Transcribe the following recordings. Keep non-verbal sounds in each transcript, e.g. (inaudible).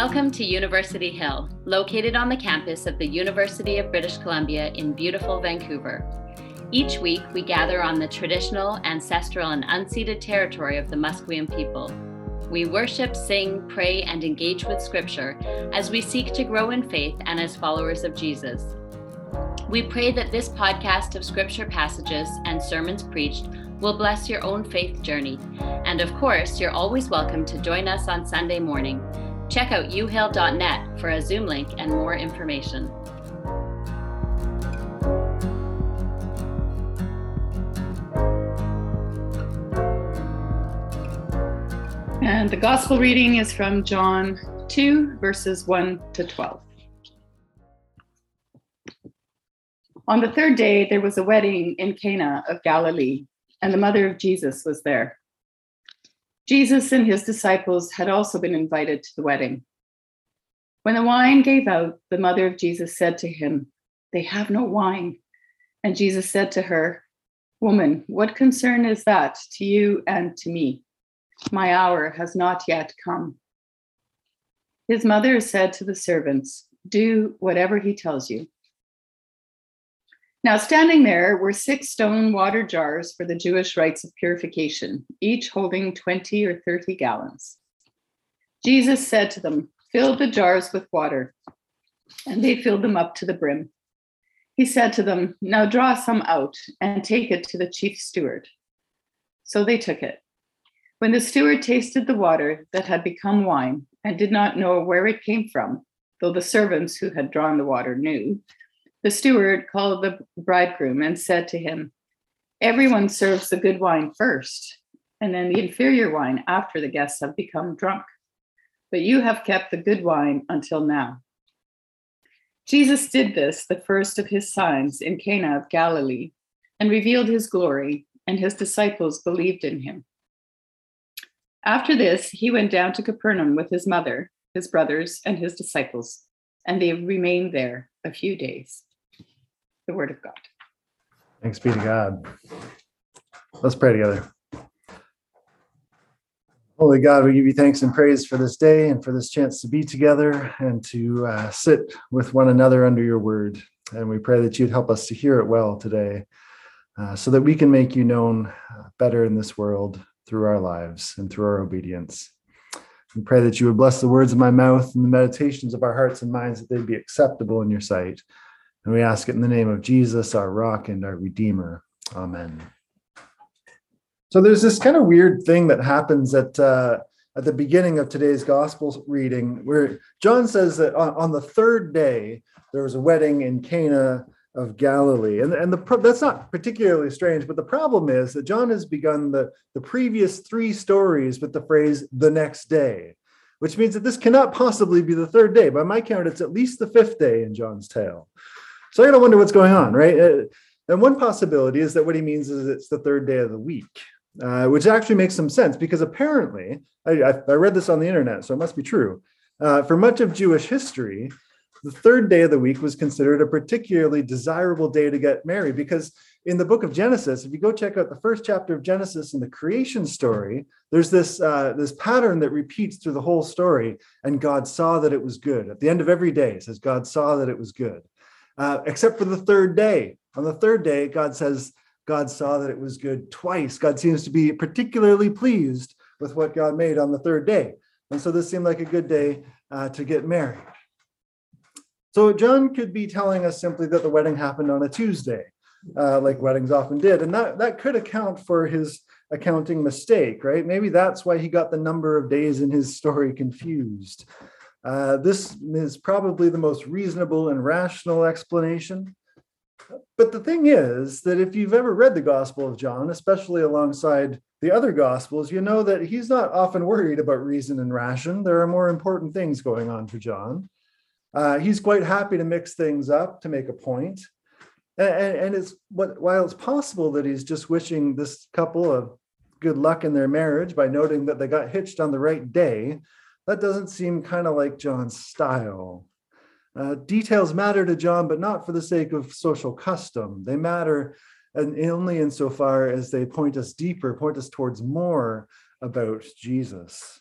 Welcome to University Hill, located on the campus of the University of British Columbia in beautiful Vancouver. Each week, we gather on the traditional, ancestral, and unceded territory of the Musqueam people. We worship, sing, pray, and engage with Scripture as we seek to grow in faith and as followers of Jesus. We pray that this podcast of Scripture passages and sermons preached will bless your own faith journey. And of course, you're always welcome to join us on Sunday morning Check out uhill.net for a Zoom link and more information. And the gospel reading is from John 2, verses 1 to 12. On the third day, there was a wedding in Cana of Galilee, and the mother of Jesus was there. Jesus and his disciples had also been invited to the wedding. When the wine gave out, the mother of Jesus said to him, They have no wine. And Jesus said to her, Woman, what concern is that to you and to me? My hour has not yet come. His mother said to the servants, Do whatever he tells you. Now, standing there were six stone water jars for the Jewish rites of purification, each holding 20 or 30 gallons. Jesus said to them, Fill the jars with water. And they filled them up to the brim. He said to them, Now draw some out and take it to the chief steward. So they took it. When the steward tasted the water that had become wine and did not know where it came from, though the servants who had drawn the water knew, the steward called the bridegroom and said to him, Everyone serves the good wine first, and then the inferior wine after the guests have become drunk. But you have kept the good wine until now. Jesus did this, the first of his signs in Cana of Galilee, and revealed his glory, and his disciples believed in him. After this, he went down to Capernaum with his mother, his brothers, and his disciples, and they remained there a few days the word of God. Thanks be to God. Let's pray together. Holy God, we give you thanks and praise for this day and for this chance to be together and to uh, sit with one another under your word. And we pray that you'd help us to hear it well today uh, so that we can make you known uh, better in this world through our lives and through our obedience. We pray that you would bless the words of my mouth and the meditations of our hearts and minds that they'd be acceptable in your sight and we ask it in the name of Jesus, our rock and our redeemer. Amen. So there's this kind of weird thing that happens at uh, at the beginning of today's gospel reading, where John says that on, on the third day there was a wedding in Cana of Galilee, and and the that's not particularly strange, but the problem is that John has begun the the previous three stories with the phrase "the next day." Which means that this cannot possibly be the third day. By my count, it's at least the fifth day in John's tale. So I gotta wonder what's going on, right? Uh, and one possibility is that what he means is it's the third day of the week, uh, which actually makes some sense because apparently, I, I, I, read this on the internet, so it must be true. Uh, for much of Jewish history, the third day of the week was considered a particularly desirable day to get married because in the book of Genesis, if you go check out the first chapter of Genesis and the creation story, there's this uh, this pattern that repeats through the whole story. And God saw that it was good. At the end of every day, it says God saw that it was good uh, except for the third day. On the third day, God says, God saw that it was good twice. God seems to be particularly pleased with what God made on the third day. And so this seemed like a good day uh, to get married. So John could be telling us simply that the wedding happened on a Tuesday, uh, like weddings often did. And that, that could account for his accounting mistake, right? Maybe that's why he got the number of days in his story confused. Uh, this is probably the most reasonable and rational explanation. But the thing is that if you've ever read the Gospel of John, especially alongside the other Gospels, you know that he's not often worried about reason and ration. There are more important things going on for John. Uh, he's quite happy to mix things up to make a point. And, and it's what, while it's possible that he's just wishing this couple of good luck in their marriage by noting that they got hitched on the right day, that doesn't seem kind of like John's style. Uh, details matter to John, but not for the sake of social custom. They matter and only insofar as they point us deeper, point us towards more about Jesus.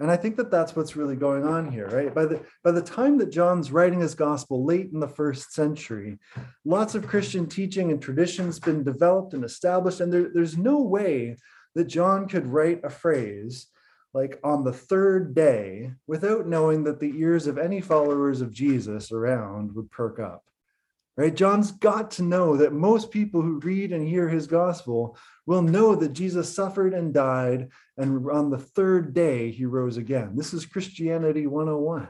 And I think that that's what's really going on here, right? By the by the time that John's writing his gospel late in the first century, lots of Christian teaching and traditions been developed and established, and there, there's no way that John could write a phrase like on the third day without knowing that the ears of any followers of Jesus around would perk up. Right? John's got to know that most people who read and hear his gospel will know that Jesus suffered and died, and on the third day he rose again. This is Christianity 101.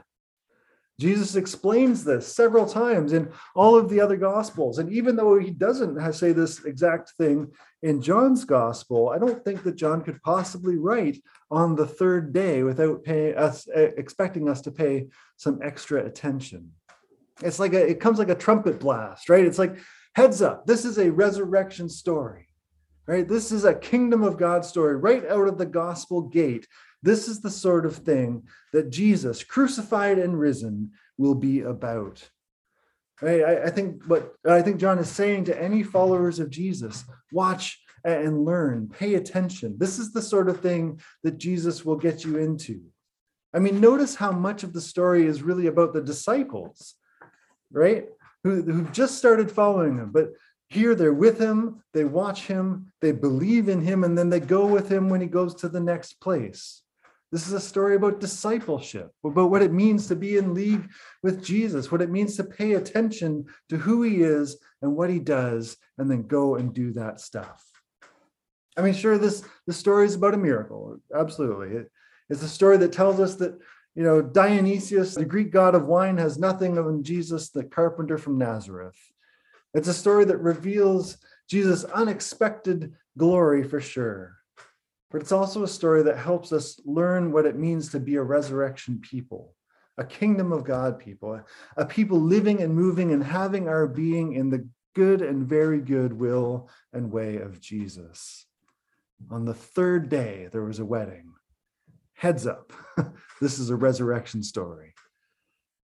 Jesus explains this several times in all of the other gospels. And even though he doesn't say this exact thing in John's gospel, I don't think that John could possibly write on the third day without paying us expecting us to pay some extra attention. It's like a, it comes like a trumpet blast, right? It's like heads up, this is a resurrection story. Right? This is a kingdom of God story right out of the gospel gate. This is the sort of thing that Jesus, crucified and risen, will be about. Right? I, I think what I think John is saying to any followers of Jesus, watch and learn, pay attention. This is the sort of thing that Jesus will get you into. I mean, notice how much of the story is really about the disciples, right? Who, who just started following him. But here they're with him, they watch him, they believe in him, and then they go with him when he goes to the next place. This is a story about discipleship, about what it means to be in league with Jesus, what it means to pay attention to who he is and what he does, and then go and do that stuff. I mean, sure, this the story is about a miracle. Absolutely. It, it's a story that tells us that, you know, Dionysius, the Greek god of wine, has nothing on Jesus, the carpenter from Nazareth. It's a story that reveals Jesus' unexpected glory for sure but it's also a story that helps us learn what it means to be a resurrection people, a kingdom of God people, a people living and moving and having our being in the good and very good will and way of Jesus. On the third day, there was a wedding. Heads up, (laughs) this is a resurrection story.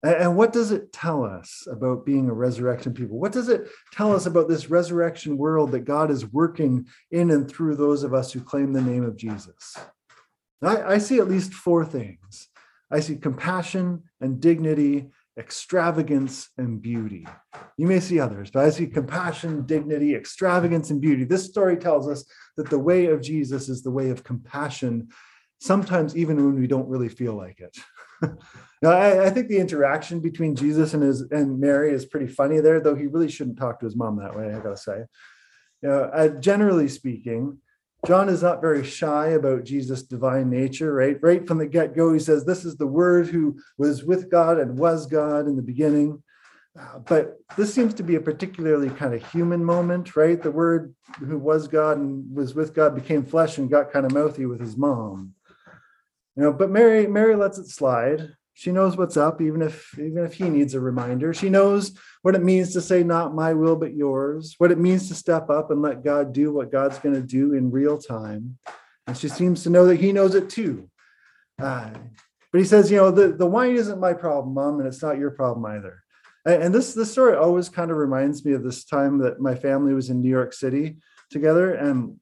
And what does it tell us about being a resurrection people? What does it tell us about this resurrection world that God is working in and through those of us who claim the name of Jesus? I, I, see at least four things I see compassion and dignity, extravagance and beauty. You may see others, but I see compassion, dignity, extravagance, and beauty. This story tells us that the way of Jesus is the way of compassion, sometimes even when we don't really feel like it. (laughs) (laughs) now, I, I, think the interaction between Jesus and his and Mary is pretty funny there, though he really shouldn't talk to his mom that way. I gotta say, you know, uh, generally speaking, John is not very shy about Jesus' divine nature, right? Right from the get go, he says, This is the Word who was with God and was God in the beginning. Uh, but this seems to be a particularly kind of human moment, right? The Word who was God and was with God became flesh and got kind of mouthy with his mom you know but mary mary lets it slide. She knows what's up even if even if he needs a reminder. She knows what it means to say not my will but yours. What it means to step up and let god do what god's going to do in real time. And she seems to know that he knows it too. Uh, but he says you know the, the wine isn't my problem mom and it's not your problem either. And, and this this story always kind of reminds me of this time that my family was in new york city together and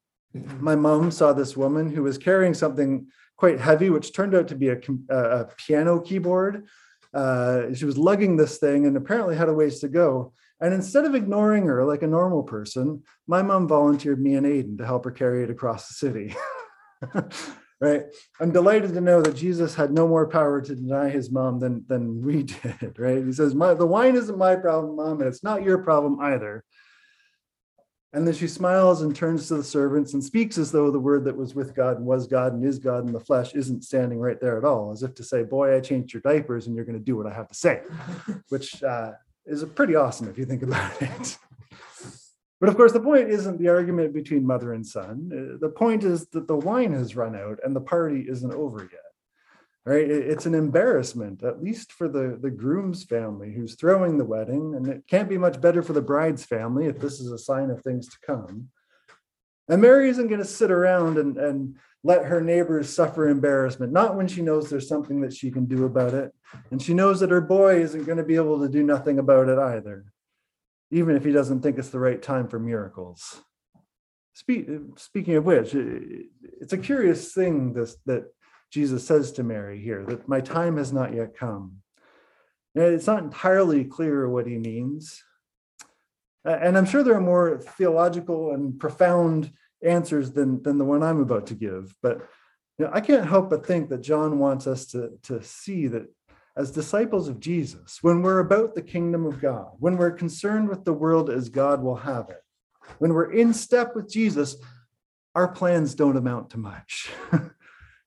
my mom saw this woman who was carrying something quite heavy, which turned out to be a, a piano keyboard. Uh, she was lugging this thing and apparently had a ways to go. And instead of ignoring her like a normal person, my mom volunteered me and Aiden to help her carry it across the city. (laughs) right? I'm delighted to know that Jesus had no more power to deny his mom than, than we (laughs) did, right? He says, The wine isn't my problem, mom, and it's not your problem either. And then she smiles and turns to the servants and speaks as though the word that was with God and was God and is God in the flesh isn't standing right there at all, as if to say, Boy, I changed your diapers and you're going to do what I have to say, (laughs) which uh, is pretty awesome if you think about (laughs) it. but of course, the point isn't the argument between mother and son. Uh, the point is that the wine has run out and the party isn't over yet right? It's an embarrassment at least for the the groom's family who's throwing the wedding and it can't be much better for the bride's family if this is a sign of things to come. And mary isn't going to sit around and and let her neighbors suffer embarrassment not when she knows there's something that she can do about it and she knows that her boy isn't going to be able to do nothing about it either even if he doesn't think it's the right time for miracles. Speak, speaking of which it's a curious thing this that Jesus says to Mary here that my time has not yet come. And it's not entirely clear what he means. And I'm sure there are more theological and profound answers than, than the one I'm about to give. But you know, I can't help but think that John wants us to, to see that as disciples of Jesus, when we're about the kingdom of God, when we're concerned with the world as God will have it, when we're in step with Jesus, our plans don't amount to much. (laughs)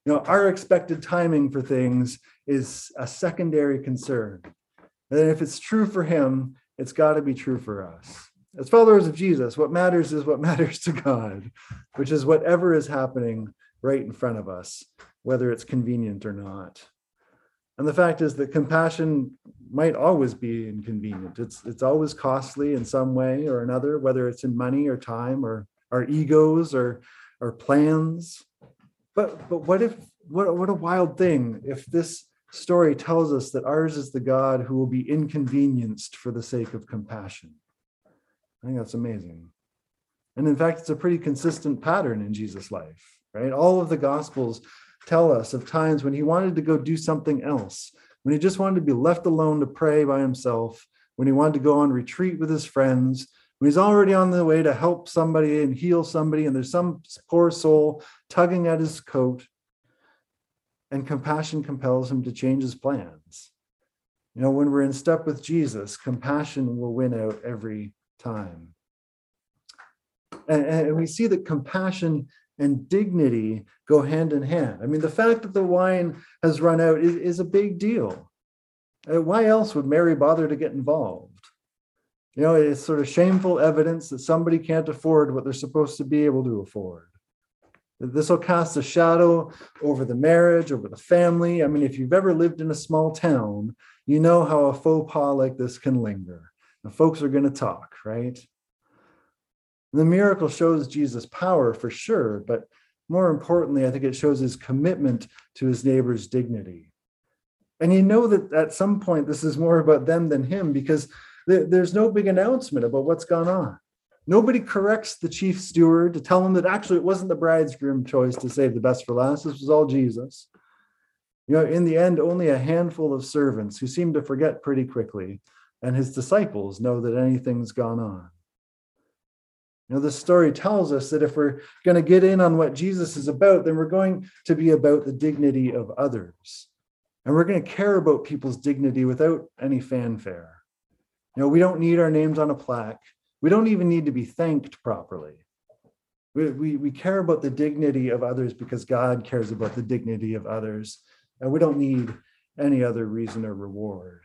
you know, our expected timing for things is a secondary concern. And if it's true for him, it's got to be true for us. As followers of Jesus, what matters is what (laughs) matters to God, which is whatever is happening right in front of us, whether it's convenient or not. And the fact is that compassion might always be inconvenient. It's it's always costly in some way or another, whether it's in money or time or our egos or our plans. But but what if what what a wild thing if this story tells us that ours is the God who will be inconvenienced for the sake of compassion. I think that's amazing. And in fact, it's a pretty consistent pattern in Jesus' life, right? All of the gospels tell us of times when he wanted to go do something else, when he just wanted to be left alone to pray by himself, when he wanted to go on retreat with his friends, he's already on the way to help somebody and heal somebody, and there's some poor soul tugging at his coat, and compassion compels him to change his plans. You know, when we're in step with Jesus, compassion will win out every time. And, and we see that compassion and dignity go hand in hand. I mean, the fact that the wine has run out is, is a big deal. Uh, why else would Mary bother to get involved? You know, it's sort of shameful evidence that somebody can't afford what they're supposed to be able to afford. This will cast a shadow over the marriage, over the family. I mean, if you've ever lived in a small town, you know how a faux pas like this can linger. And folks are going to talk, right? The miracle shows Jesus' power for sure, but more importantly, I think it shows his commitment to his neighbor's dignity. And you know that at some point, this is more about them than him because there's no big announcement about what's gone on. Nobody corrects the chief steward to tell him that actually it wasn't the bridegroom choice to save the best for last. This was all Jesus. You know, in the end, only a handful of servants who seem to forget pretty quickly, and his disciples know that anything's gone on. You know, this story tells us that if we're going to get in on what Jesus is about, then we're going to be about the dignity of others. And we're going to care about people's dignity without any fanfare. You know, we don't need our names on a plaque. We don't even need to be thanked properly. We, we, we care about the dignity of others because God cares about the dignity of others. And we don't need any other reason or reward.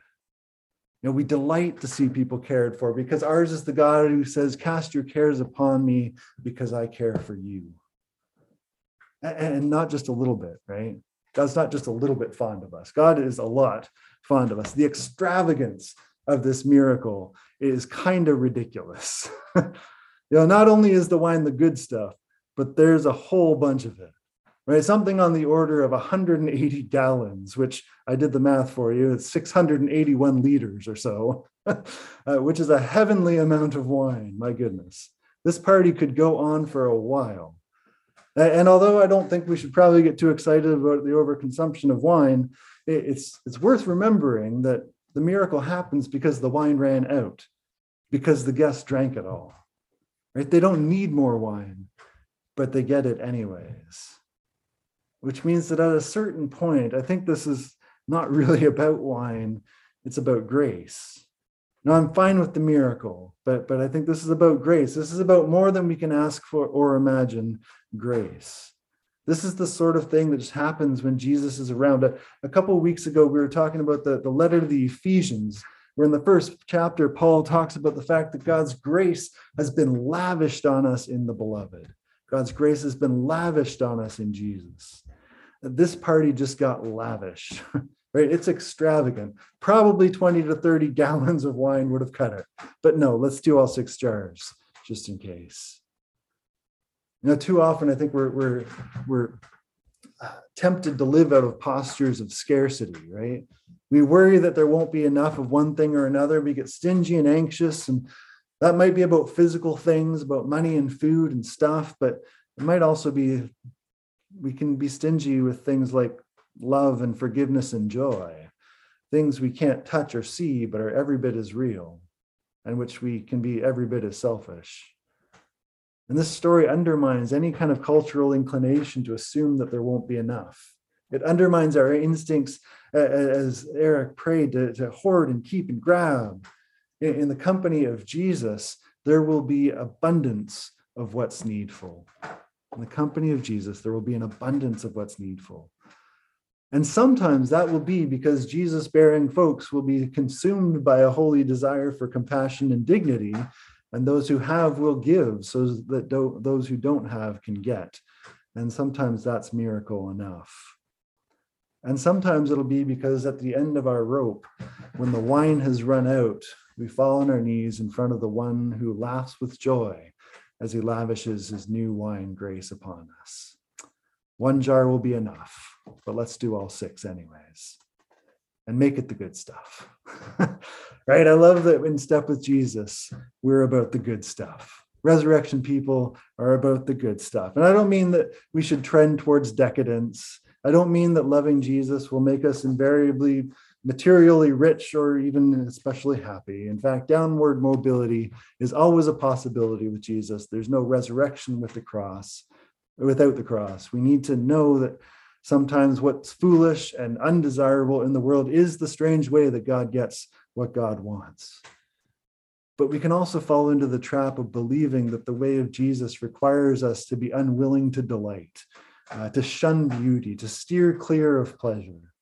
You know, we delight to see people cared for because ours is the God who says, Cast your cares upon me because I care for you. And not just a little bit, right? God's not just a little bit fond of us. God is a lot fond of us. The extravagance of this miracle is kind of ridiculous. (laughs) you know, not only is the wine the good stuff, but there's a whole bunch of it right? Something on the order of 180 gallons, which I did the math for you. It's 681 liters or so, (laughs) uh, which is a heavenly amount of wine. My goodness. This party could go on for a while. And although I don't think we should probably get too excited about the overconsumption of wine, it's, it's worth remembering that the miracle happens because the wine ran out, because the guests drank it all. Right? They don't need more wine, but they get it anyways which means that at a certain point, I think this is not (laughs) really about wine, it's about grace. Now, I'm fine with the miracle, but, but I think this is about grace. This is about more than we can ask for or imagine grace. This is the sort of thing that just happens when Jesus is around. A, a couple weeks ago, we were talking about the, the letter to the Ephesians, where in the first chapter, Paul talks about the fact that God's grace has been lavished on us in the beloved. God's grace has been lavished on us in Jesus this party just got lavish, (laughs) right? It's extravagant. Probably 20 to 30 gallons of wine would have cut it. But no, let's do all six jars just in case. You know, too often I think we're, we're, we're uh, tempted to live out of postures of scarcity, right? We worry that there won't be enough of one thing or another. We get stingy and anxious, and that might be about physical things, about money and food and stuff, but it might also be we can be stingy with things like love and forgiveness and joy, things we can't touch or see, but are every bit as real, and which we can be every bit as selfish. And this story undermines any kind of cultural inclination to assume that there won't be enough. It undermines our instincts, as Eric prayed, to, to hoard and keep and grab. In, in the company of Jesus, there will be abundance of what's needful. In the company of Jesus, there will be an abundance of what's needful. And sometimes that will be because Jesus bearing folks will be consumed by a holy desire for compassion and dignity, and those who have will give so that those who don't have can get. And sometimes that's miracle enough. And sometimes it'll be because at the end of our rope, when the wine has run out, we fall on our knees in front of the one who laughs with joy as he lavishes his new wine grace upon us. One jar will be enough, but let's do all six anyways and make it the good stuff. (laughs) right? I love that in step with Jesus, we're about the good stuff. Resurrection people are about the good stuff. And I don't mean that we should trend towards decadence. I don't mean that loving Jesus will make us invariably materially rich or even especially happy. In fact, downward mobility is always a possibility with Jesus. There's no resurrection with the cross, without the cross. We need to know that sometimes what's foolish and undesirable in the world is the strange way that God gets what God wants. But we can also fall into the trap of believing that the way of Jesus requires us to be unwilling to delight, uh, to shun beauty, to steer clear of pleasure.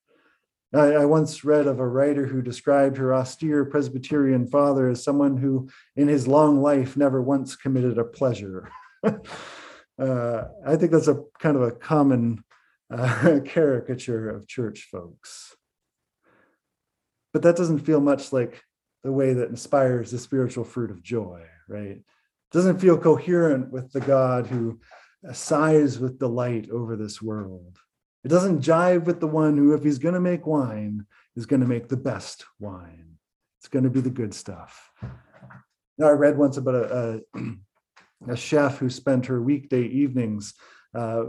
I, I, once read of a writer who described her austere Presbyterian father as someone who, in his long life, never once committed a pleasure. (laughs) uh, I think that's a kind of a common uh, (laughs) caricature of church folks. But that doesn't feel much like the way that inspires the spiritual fruit of joy, right? It doesn't feel coherent with the God who sighs with delight over this world. It doesn't jive with the one who, if he's going to make wine, is going to make the best wine. It's going to be the good stuff. Now, I read once about a, a, (clears throat) a chef who spent her weekday evenings uh,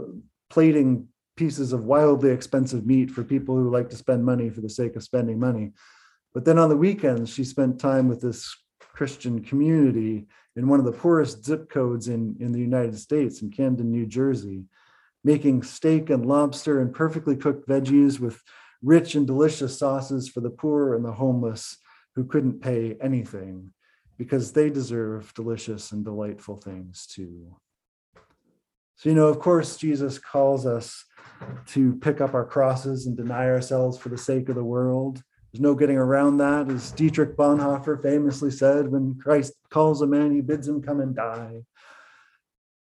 plating pieces of wildly expensive meat for people who like to spend money for the sake of spending money. But then on the weekends, she spent time with this Christian community in one of the poorest zip codes in, in the United States, in Camden, New Jersey making steak and lobster and perfectly cooked veggies with rich and delicious sauces for the poor and the homeless who couldn't pay anything because they deserve delicious and delightful things too. So, you know, of course, Jesus calls us to pick up our crosses and deny ourselves for the sake of the world. There's no getting around that. As Dietrich Bonhoeffer famously said, when Christ calls a man, he bids him come and die.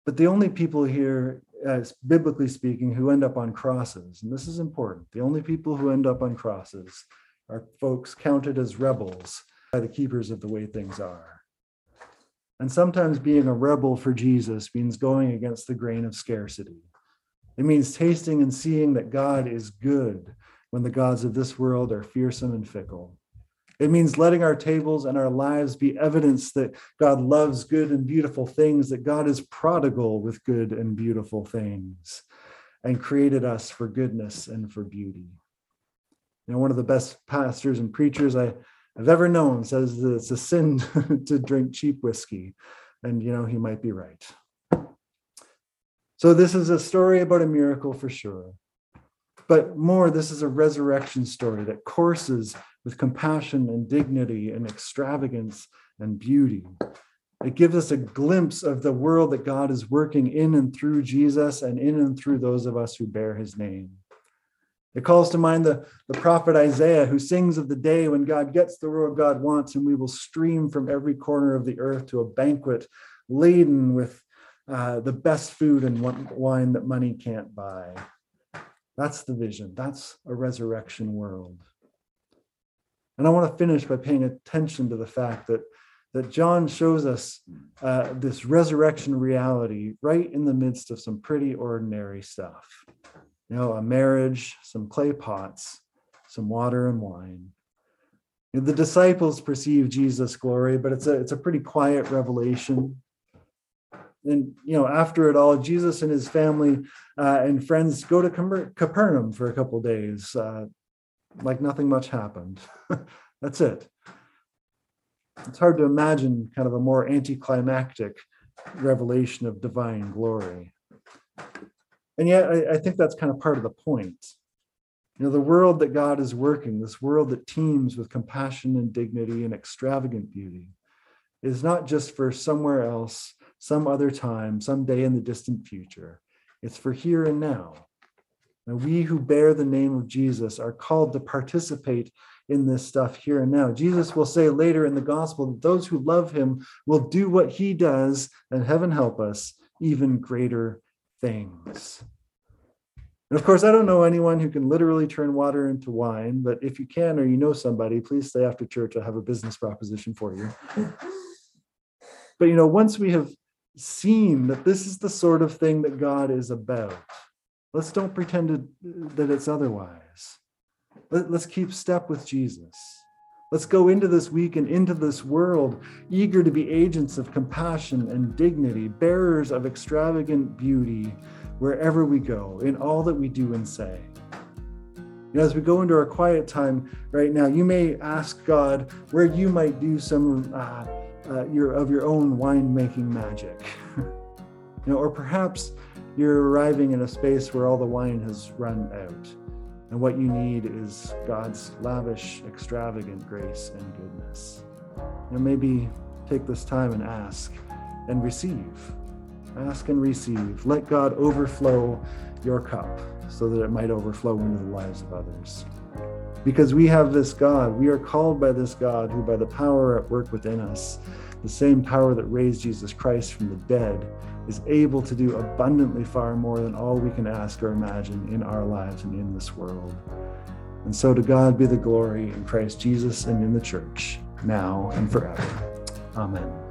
But the only people here uh, as biblically speaking, who end up on crosses. And this is important. The only people who end up on crosses are folks counted as rebels by the keepers of the way things are. And sometimes being a rebel for Jesus means going against the grain of scarcity. It means tasting and seeing that God is good when the gods of this world are fearsome and fickle. It means letting our tables and our lives be evidence that God loves good and beautiful things, that God is prodigal with good and beautiful things, and created us for goodness and for beauty. You know, one of the best pastors and preachers I, have ever known says that it's a sin (laughs) to drink cheap whiskey. And, you know, he might be right. So, this is a story about a miracle for sure. But more, this is a resurrection story that courses with compassion and dignity and extravagance and beauty. It gives us a glimpse of the world that God is working in and through Jesus and in and through those of us who bear his name. It calls to mind the, the prophet Isaiah, who sings of the day when God gets the world God wants, and we will stream from every corner of the earth to a banquet laden with uh, the best food and wine that money can't buy. That's the vision. That's a resurrection world. And I want to finish by paying attention to the fact that, that John shows us uh, this resurrection reality right in the midst of some pretty ordinary stuff. You know, a marriage, some clay pots, some water and wine. The disciples perceive Jesus' glory, but it's a, it's a pretty quiet revelation. and you know, after it all, Jesus and his family uh, and friends go to Capernaum for a couple days, uh, like nothing much happened. (laughs) That's it. It's hard to imagine kind of a more anticlimactic revelation of divine glory. And yet, I, I think that's kind of part of the point. You know, the world that God is working, this world that teems with compassion and dignity and extravagant beauty, is not just for somewhere else, some other time, some day in the distant future. It's for here and now. And we who bear the name of Jesus are called to participate in this stuff here and now. Jesus will say later in the gospel that those who love him will do what he does, and heaven help us, even greater things. And of course, I don't know anyone who can literally turn water into wine, but if you can or you know somebody, please stay after church. I have a business proposition for you. (laughs) But you know, once we have seen that this is the sort of thing that God is about, let's don't pretend to, that it's otherwise. Let, let's keep step with Jesus. Let's go into this week and into this world eager to be agents of compassion and dignity, bearers of extravagant beauty wherever we go, in all that we do and say. You know, as we go into our quiet time right now, you may ask God where you might do some uh, uh, your, of your own winemaking magic. (laughs) you know, or perhaps you're arriving in a space where all the wine has run out. And what you need is God's lavish, extravagant grace and goodness. And maybe take this time and ask and receive. Ask and receive. Let God overflow your cup so that it might overflow into the lives of others. Because we have this God, we are called by this God who, by the power at work within us, the same power that raised Jesus Christ from the dead, is able to do abundantly far more than all we can ask or imagine in our lives and in this world. And so to God be the glory in Christ Jesus and in the church, now and forever. Amen.